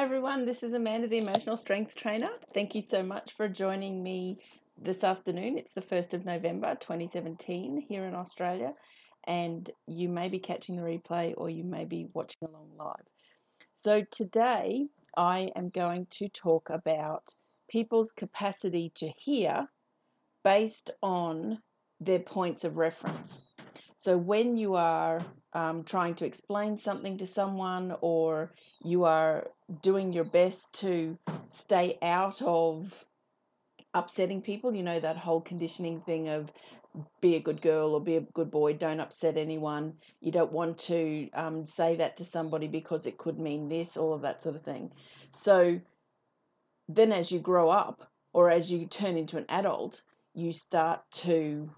Hi everyone, this is Amanda, the Emotional Strength Trainer. Thank you so much for joining me this afternoon. It's the 1st of November 2017 here in Australia, and you may be catching the replay or you may be watching along live. So, today I am going to talk about people's capacity to hear based on their points of reference. So, when you are um, trying to explain something to someone or you are doing your best to stay out of upsetting people. You know, that whole conditioning thing of be a good girl or be a good boy, don't upset anyone. You don't want to um, say that to somebody because it could mean this, all of that sort of thing. So then as you grow up or as you turn into an adult, you start to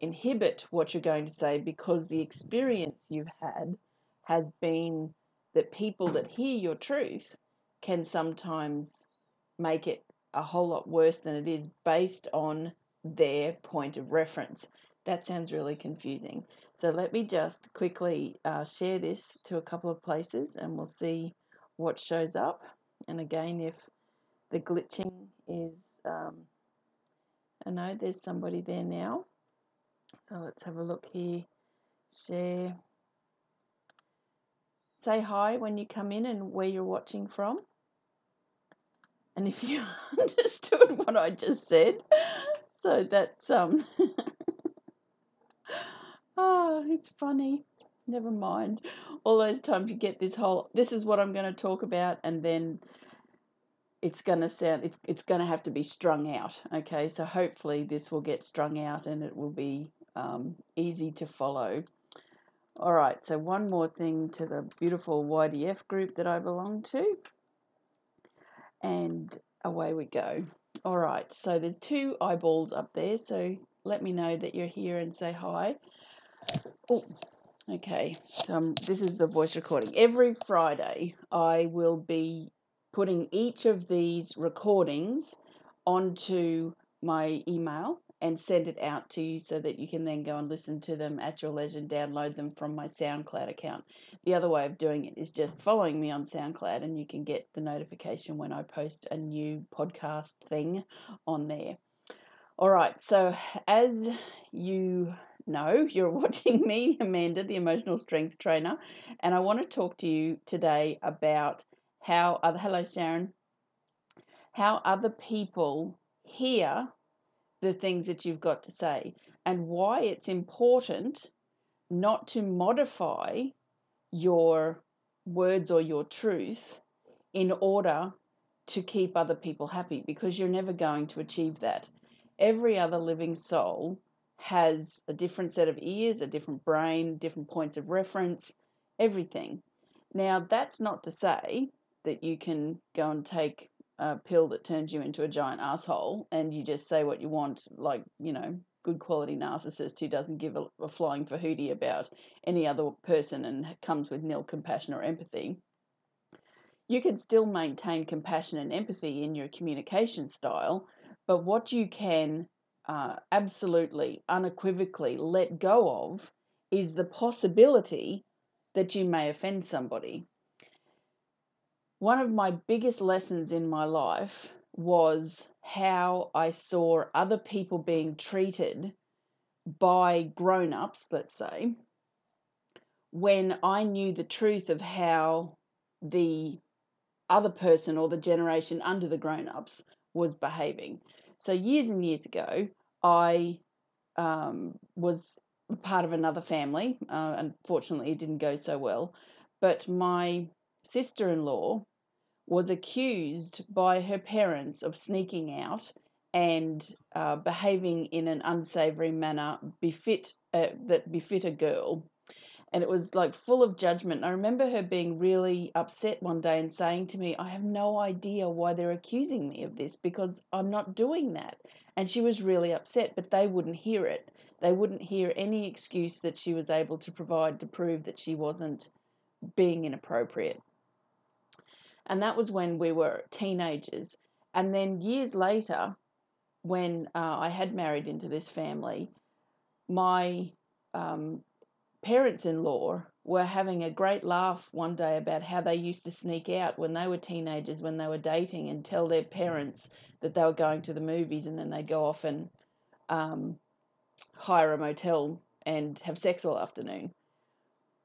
inhibit what you're going to say because the experience you've had has been that people that hear your truth can sometimes make it a whole lot worse than it is based on their point of reference. That sounds really confusing. So let me just quickly uh, share this to a couple of places and we'll see what shows up. And again, if the glitching is, um, I know there's somebody there now. So let's have a look here. Share say hi when you come in and where you're watching from. And if you understood what I just said, so that's um oh, it's funny. Never mind. All those times you get this whole this is what I'm going to talk about and then it's going to sound it's it's going to have to be strung out okay so hopefully this will get strung out and it will be um, easy to follow all right, so one more thing to the beautiful YDF group that I belong to. And away we go. All right, so there's two eyeballs up there, so let me know that you're here and say hi. Oh, okay, so um, this is the voice recording. Every Friday, I will be putting each of these recordings onto my email and send it out to you so that you can then go and listen to them at your leisure and download them from my SoundCloud account. The other way of doing it is just following me on SoundCloud and you can get the notification when I post a new podcast thing on there. All right, so as you know, you're watching me, Amanda, the emotional strength trainer, and I want to talk to you today about how other hello Sharon, how other people hear the things that you've got to say and why it's important not to modify your words or your truth in order to keep other people happy because you're never going to achieve that. Every other living soul has a different set of ears, a different brain, different points of reference, everything. Now, that's not to say that you can go and take a pill that turns you into a giant asshole and you just say what you want, like, you know, good quality narcissist who doesn't give a, a flying hootie about any other person and comes with nil compassion or empathy. You can still maintain compassion and empathy in your communication style, but what you can uh, absolutely, unequivocally let go of is the possibility that you may offend somebody one of my biggest lessons in my life was how I saw other people being treated by grown ups, let's say, when I knew the truth of how the other person or the generation under the grown ups was behaving. So, years and years ago, I um, was part of another family. Uh, unfortunately, it didn't go so well. But my sister in law was accused by her parents of sneaking out and uh, behaving in an unsavory manner befit uh, that befit a girl and it was like full of judgment. I remember her being really upset one day and saying to me, I have no idea why they're accusing me of this because I'm not doing that. And she was really upset, but they wouldn't hear it. They wouldn't hear any excuse that she was able to provide to prove that she wasn't being inappropriate. And that was when we were teenagers. And then years later, when uh, I had married into this family, my um, parents in law were having a great laugh one day about how they used to sneak out when they were teenagers, when they were dating, and tell their parents that they were going to the movies, and then they'd go off and um, hire a motel and have sex all afternoon.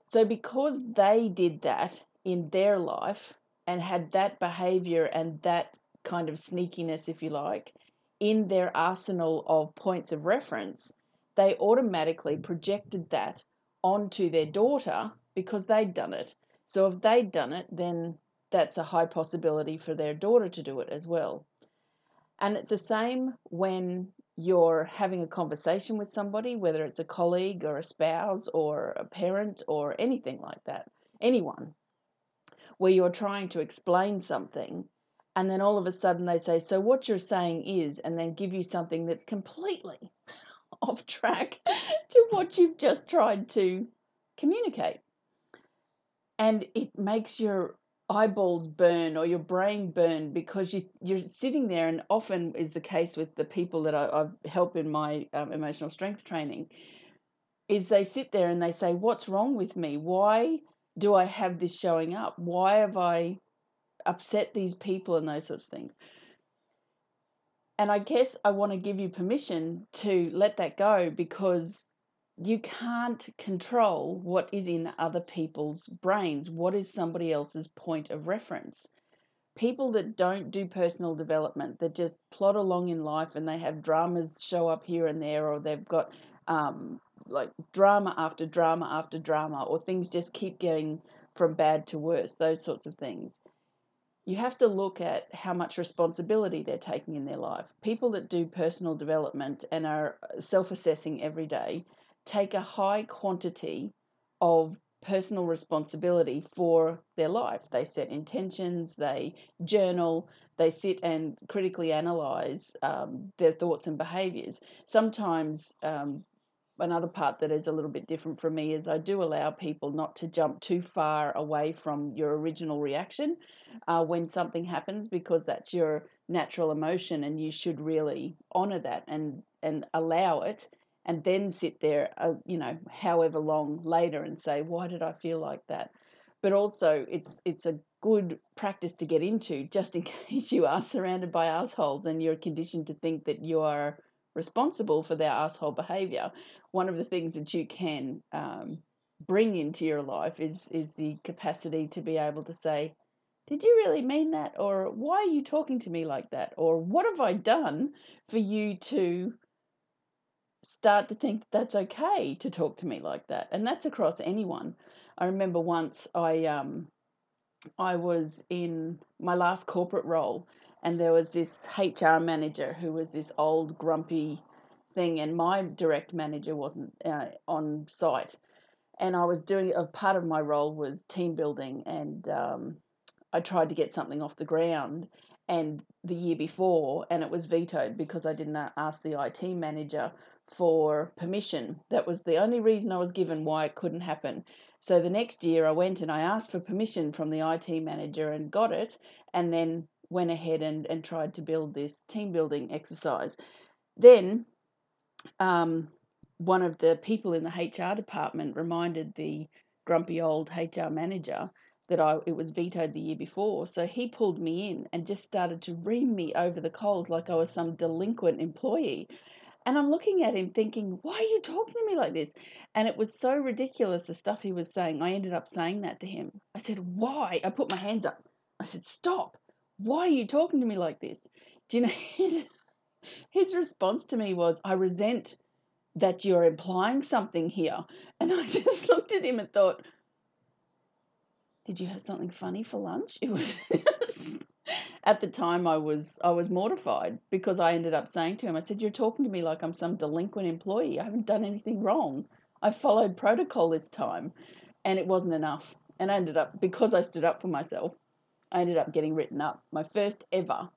So, because they did that in their life and had that behavior and that kind of sneakiness, if you like, in their arsenal of points of reference, they automatically projected that onto their daughter because they'd done it. So if they'd done it, then that's a high possibility for their daughter to do it as well. And it's the same when you're having a conversation with somebody, whether it's a colleague or a spouse or a parent or anything like that, anyone, where you're trying to explain something and then all of a sudden they say, So what you're saying is, and then give you something that's completely off track to what you've just tried to communicate. And it makes your eyeballs burn or your brain burn because you, you're sitting there, and often is the case with the people that I, I help in my um, emotional strength training, is they sit there and they say, What's wrong with me? Why do I have this showing up? Why have I upset these people and those sorts of things? And I guess I want to give you permission to let that go because you can't control what is in other people's brains. What is somebody else's point of reference? People that don't do personal development, that just plod along in life and they have dramas show up here and there, or they've got um, like drama after drama after drama, or things just keep getting from bad to worse, those sorts of things you have to look at how much responsibility they're taking in their life. People that do personal development and are self assessing every day take a high quantity of personal responsibility for their life. They set intentions, they journal, they sit and critically analyze um, their thoughts and behaviors. Sometimes um, another part that is a little bit different from me is I do allow people not to jump too far away from your original reaction uh, when something happens because that's your natural emotion and you should really honor that and and allow it and then sit there uh, you know however long later and say why did I feel like that? But also it's it's a good practice to get into just in case you are surrounded by assholes and you're conditioned to think that you are responsible for their asshole behavior one of the things that you can um, bring into your life is is the capacity to be able to say, "Did you really mean that?" or "Why are you talking to me like that?" or "What have I done for you to start to think that's okay to talk to me like that?" And that's across anyone. I remember once I um I was in my last corporate role and there was this HR manager who was this old grumpy thing, and my direct manager wasn't uh, on site. And I was doing a part of my role was team building, and um, I tried to get something off the ground. And the year before, and it was vetoed because I didn't ask the IT manager for permission. That was the only reason I was given why it couldn't happen. So the next year, I went and I asked for permission from the IT manager and got it, and then went ahead and, and tried to build this team building exercise. Then um, one of the people in the HR department reminded the grumpy old HR manager that I it was vetoed the year before. So he pulled me in and just started to ream me over the coals like I was some delinquent employee. And I'm looking at him thinking, why are you talking to me like this? And it was so ridiculous the stuff he was saying. I ended up saying that to him. I said, why? I put my hands up. I said, stop. Why are you talking to me like this? Do you know? his response to me was, I resent that you're implying something here. And I just looked at him and thought, did you have something funny for lunch? It was at the time I was I was mortified because I ended up saying to him, I said, You're talking to me like I'm some delinquent employee. I haven't done anything wrong. I followed protocol this time. And it wasn't enough. And I ended up because I stood up for myself, I ended up getting written up. My first ever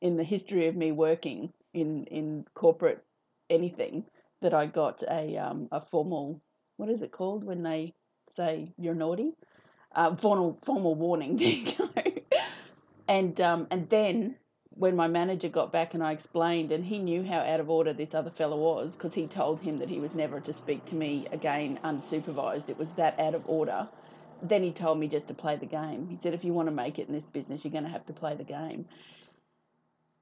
in the history of me working in in corporate anything that I got a um, a formal what is it called when they say you're naughty uh, formal formal warning there you go and um, and then when my manager got back and I explained, and he knew how out of order this other fellow was because he told him that he was never to speak to me again unsupervised. It was that out of order. Then he told me just to play the game. He said, if you want to make it in this business, you're going to have to play the game.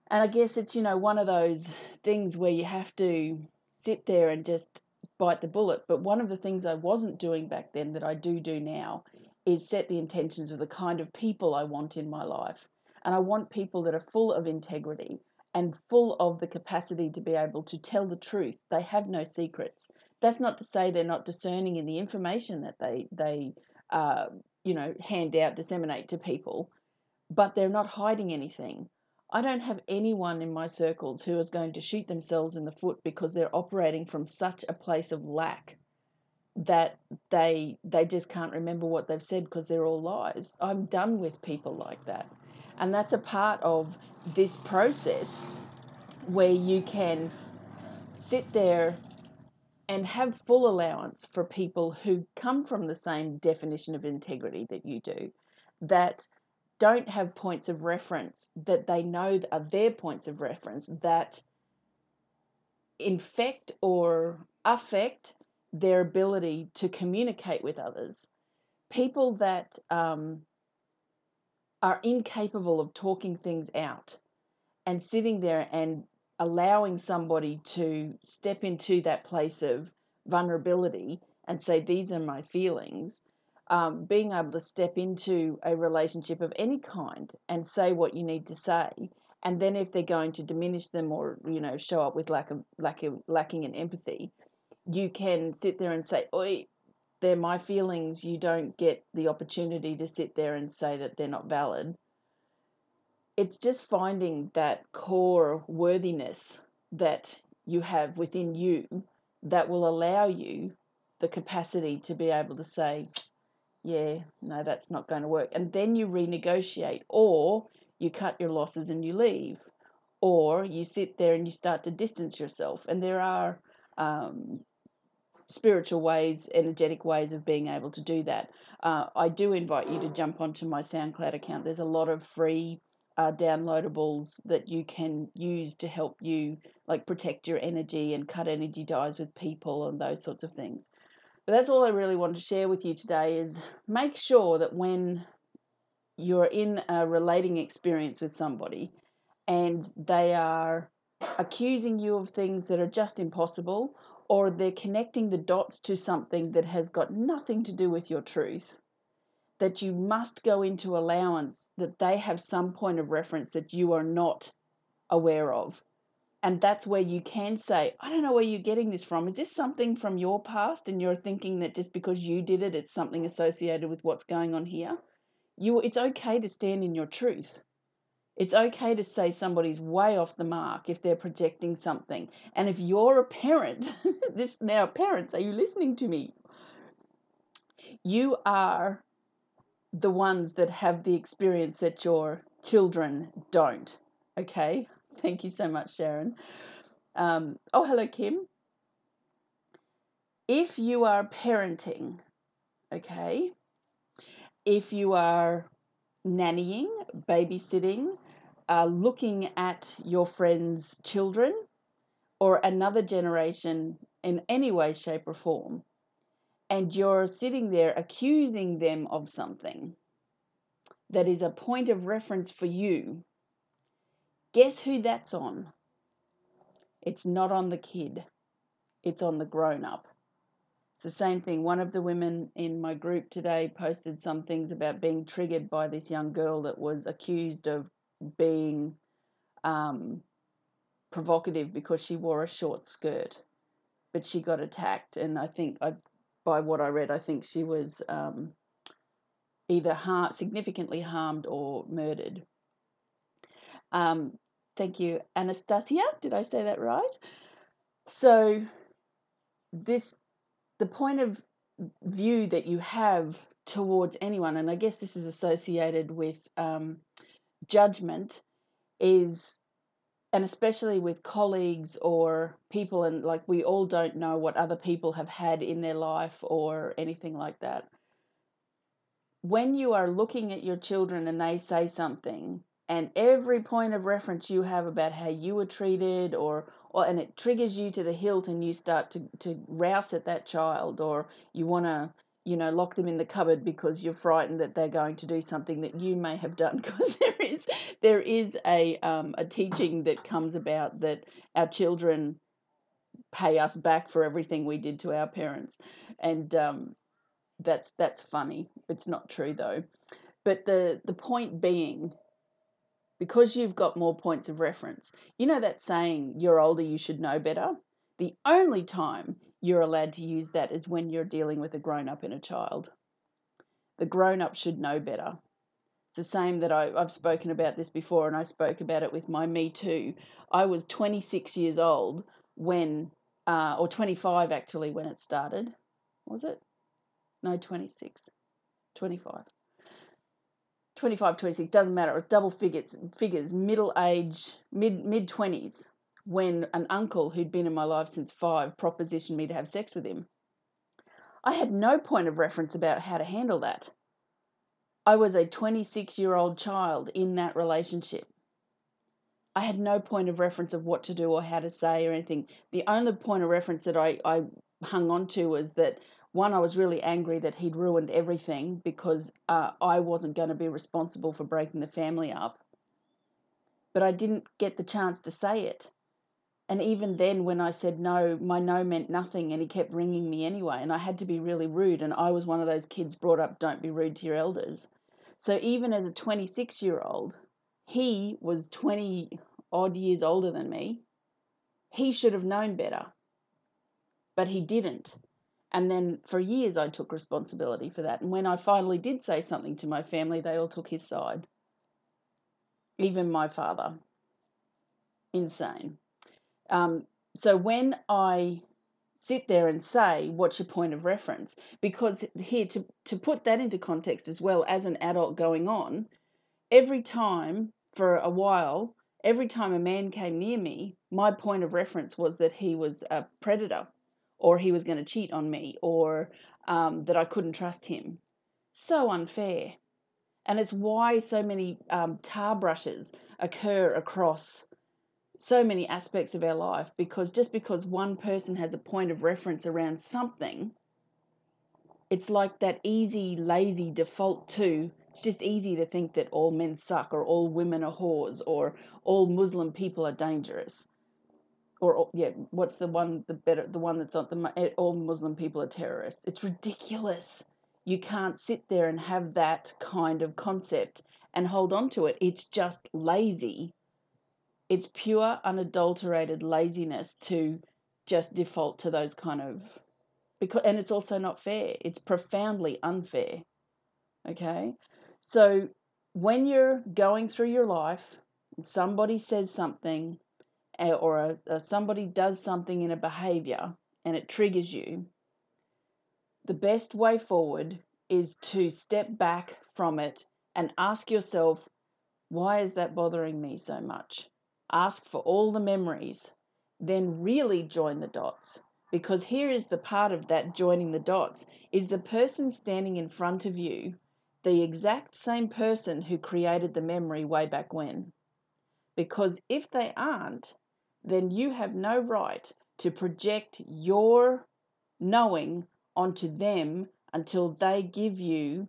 And I guess it's, you know, one of those things where you have to sit there and just bite the bullet. But one of the things I wasn't doing back then that I do do now is set the intentions of the kind of people I want in my life. And I want people that are full of integrity and full of the capacity to be able to tell the truth. They have no secrets. That's not to say they're not discerning in the information that they they uh, you know hand out, disseminate to people, but they're not hiding anything. I don't have anyone in my circles who is going to shoot themselves in the foot because they're operating from such a place of lack that they they just can't remember what they've said because they're all lies. I'm done with people like that. And that's a part of this process where you can sit there and have full allowance for people who come from the same definition of integrity that you do, that don't have points of reference that they know are their points of reference that infect or affect their ability to communicate with others. People that um, are incapable of talking things out and sitting there and allowing somebody to step into that place of vulnerability and say, These are my feelings. Um, being able to step into a relationship of any kind and say what you need to say, and then if they're going to diminish them or you know show up with lack of lack of lacking in empathy, you can sit there and say, "Oi, they're my feelings." You don't get the opportunity to sit there and say that they're not valid it's just finding that core worthiness that you have within you that will allow you the capacity to be able to say, yeah, no, that's not going to work. And then you renegotiate, or you cut your losses and you leave, or you sit there and you start to distance yourself. And there are um, spiritual ways, energetic ways of being able to do that. Uh, I do invite you to jump onto my SoundCloud account. There's a lot of free uh, downloadables that you can use to help you like protect your energy and cut energy dyes with people and those sorts of things. But that's all I really want to share with you today is make sure that when you're in a relating experience with somebody and they are accusing you of things that are just impossible or they're connecting the dots to something that has got nothing to do with your truth that you must go into allowance that they have some point of reference that you are not aware of. And that's where you can say, I don't know where you're getting this from. Is this something from your past and you're thinking that just because you did it, it's something associated with what's going on here? You, it's okay to stand in your truth. It's okay to say somebody's way off the mark if they're projecting something. And if you're a parent, this now, parents, are you listening to me? You are the ones that have the experience that your children don't. Okay, thank you so much, Sharon. Um, oh, hello, Kim. If you are parenting, okay, if you are nannying, babysitting, uh, looking at your friends' children or another generation in any way, shape, or form, and you're sitting there accusing them of something that is a point of reference for you, guess who that's on? It's not on the kid, it's on the grown up. It's the same thing. One of the women in my group today posted some things about being triggered by this young girl that was accused of being um, provocative because she wore a short skirt, but she got attacked. And I think I by what I read, I think she was um, either har- significantly harmed or murdered. Um, thank you, Anastasia. Did I say that right? So, this the point of view that you have towards anyone, and I guess this is associated with um, judgment, is and especially with colleagues or people and like we all don't know what other people have had in their life or anything like that when you are looking at your children and they say something and every point of reference you have about how you were treated or or and it triggers you to the hilt and you start to to rouse at that child or you want to you know lock them in the cupboard because you're frightened that they're going to do something that you may have done because there is there is a um, a teaching that comes about that our children pay us back for everything we did to our parents. And um, that's that's funny. It's not true though. But the the point being because you've got more points of reference. You know that saying, you're older, you should know better? The only time you're allowed to use that is when you're dealing with a grown up and a child. The grown up should know better. It's the same that I, have spoken about this before, and I spoke about it with my Me Too. I was 26 years old when, uh, or 25 actually, when it started. Was it? No, 26. 25. 25, 26, doesn't matter. It was double figures, figures, middle age, mid mid 20s, when an uncle who'd been in my life since five propositioned me to have sex with him. I had no point of reference about how to handle that. I was a 26 year old child in that relationship. I had no point of reference of what to do or how to say or anything. The only point of reference that I, I hung on to was that one, I was really angry that he'd ruined everything because uh, I wasn't going to be responsible for breaking the family up. But I didn't get the chance to say it. And even then, when I said no, my no meant nothing, and he kept ringing me anyway. And I had to be really rude. And I was one of those kids brought up, don't be rude to your elders. So even as a 26 year old, he was 20 odd years older than me. He should have known better. But he didn't. And then for years, I took responsibility for that. And when I finally did say something to my family, they all took his side. Even my father. Insane. Um, so when I sit there and say, what's your point of reference? Because here, to, to put that into context as well, as an adult going on, every time for a while, every time a man came near me, my point of reference was that he was a predator or he was going to cheat on me, or um, that I couldn't trust him. So unfair. And it's why so many um, tar brushes occur across so many aspects of our life because just because one person has a point of reference around something, it's like that easy, lazy default to it's just easy to think that all men suck or all women are whores or all Muslim people are dangerous or yeah, what's the one the better the one that's not the eh, all Muslim people are terrorists. It's ridiculous. You can't sit there and have that kind of concept and hold on to it. It's just lazy. It's pure unadulterated laziness to just default to those kind of because and it's also not fair. It's profoundly unfair. Okay? So when you're going through your life, somebody says something or a, a, somebody does something in a behavior and it triggers you, the best way forward is to step back from it and ask yourself, why is that bothering me so much? Ask for all the memories, then really join the dots. Because here is the part of that joining the dots is the person standing in front of you the exact same person who created the memory way back when? Because if they aren't, then you have no right to project your knowing onto them until they give you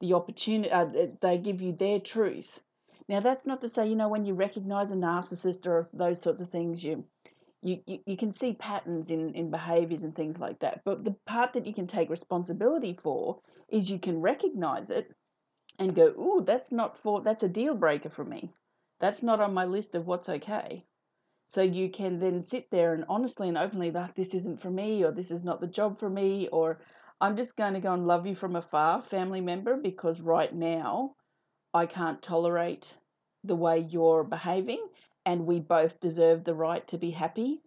the opportunity, uh, they give you their truth. Now, that's not to say, you know, when you recognize a narcissist or those sorts of things, you, you, you, you can see patterns in, in behaviors and things like that. But the part that you can take responsibility for is you can recognize it and go, ooh, that's not for, that's a deal breaker for me. That's not on my list of what's okay. So you can then sit there and honestly and openly that this isn't for me or this is not the job for me or I'm just going to go and love you from afar, family member, because right now I can't tolerate the way you're behaving and we both deserve the right to be happy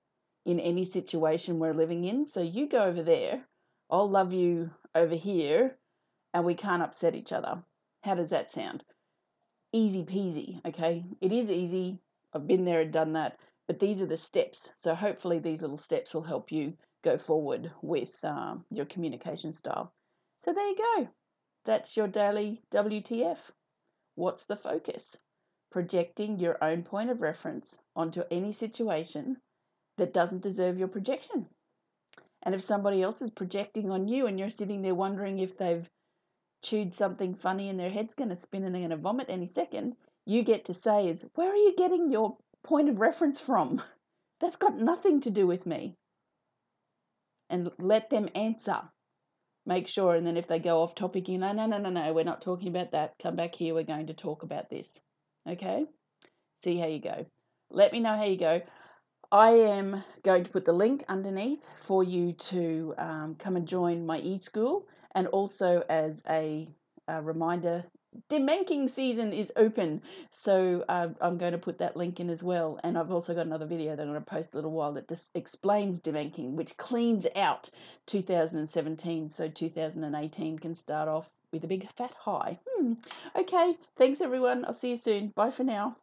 in any situation we're living in. So you go over there, I'll love you over here, and we can't upset each other. How does that sound? Easy peasy, okay? It is easy. I've been there and done that. But these are the steps. So hopefully these little steps will help you go forward with um, your communication style. So there you go. That's your daily WTF. What's the focus? projecting your own point of reference onto any situation that doesn't deserve your projection. And if somebody else is projecting on you and you're sitting there wondering if they've chewed something funny and their head's going to spin and they're going to vomit any second, you get to say is, where are you getting your point of reference from? That's got nothing to do with me. And let them answer. Make sure, and then if they go off topic, you know, no, no, no, no, we're not talking about that. Come back here, we're going to talk about this. Okay? See how you go. Let me know how you go. I am going to put the link underneath for you to um, come and join my e-school and also as a, a reminder demenking season is open so uh, i'm going to put that link in as well and i've also got another video that i'm going to post a little while that just explains demenking which cleans out 2017 so 2018 can start off with a big fat high. Hmm. okay thanks everyone. I'll see you soon. Bye for now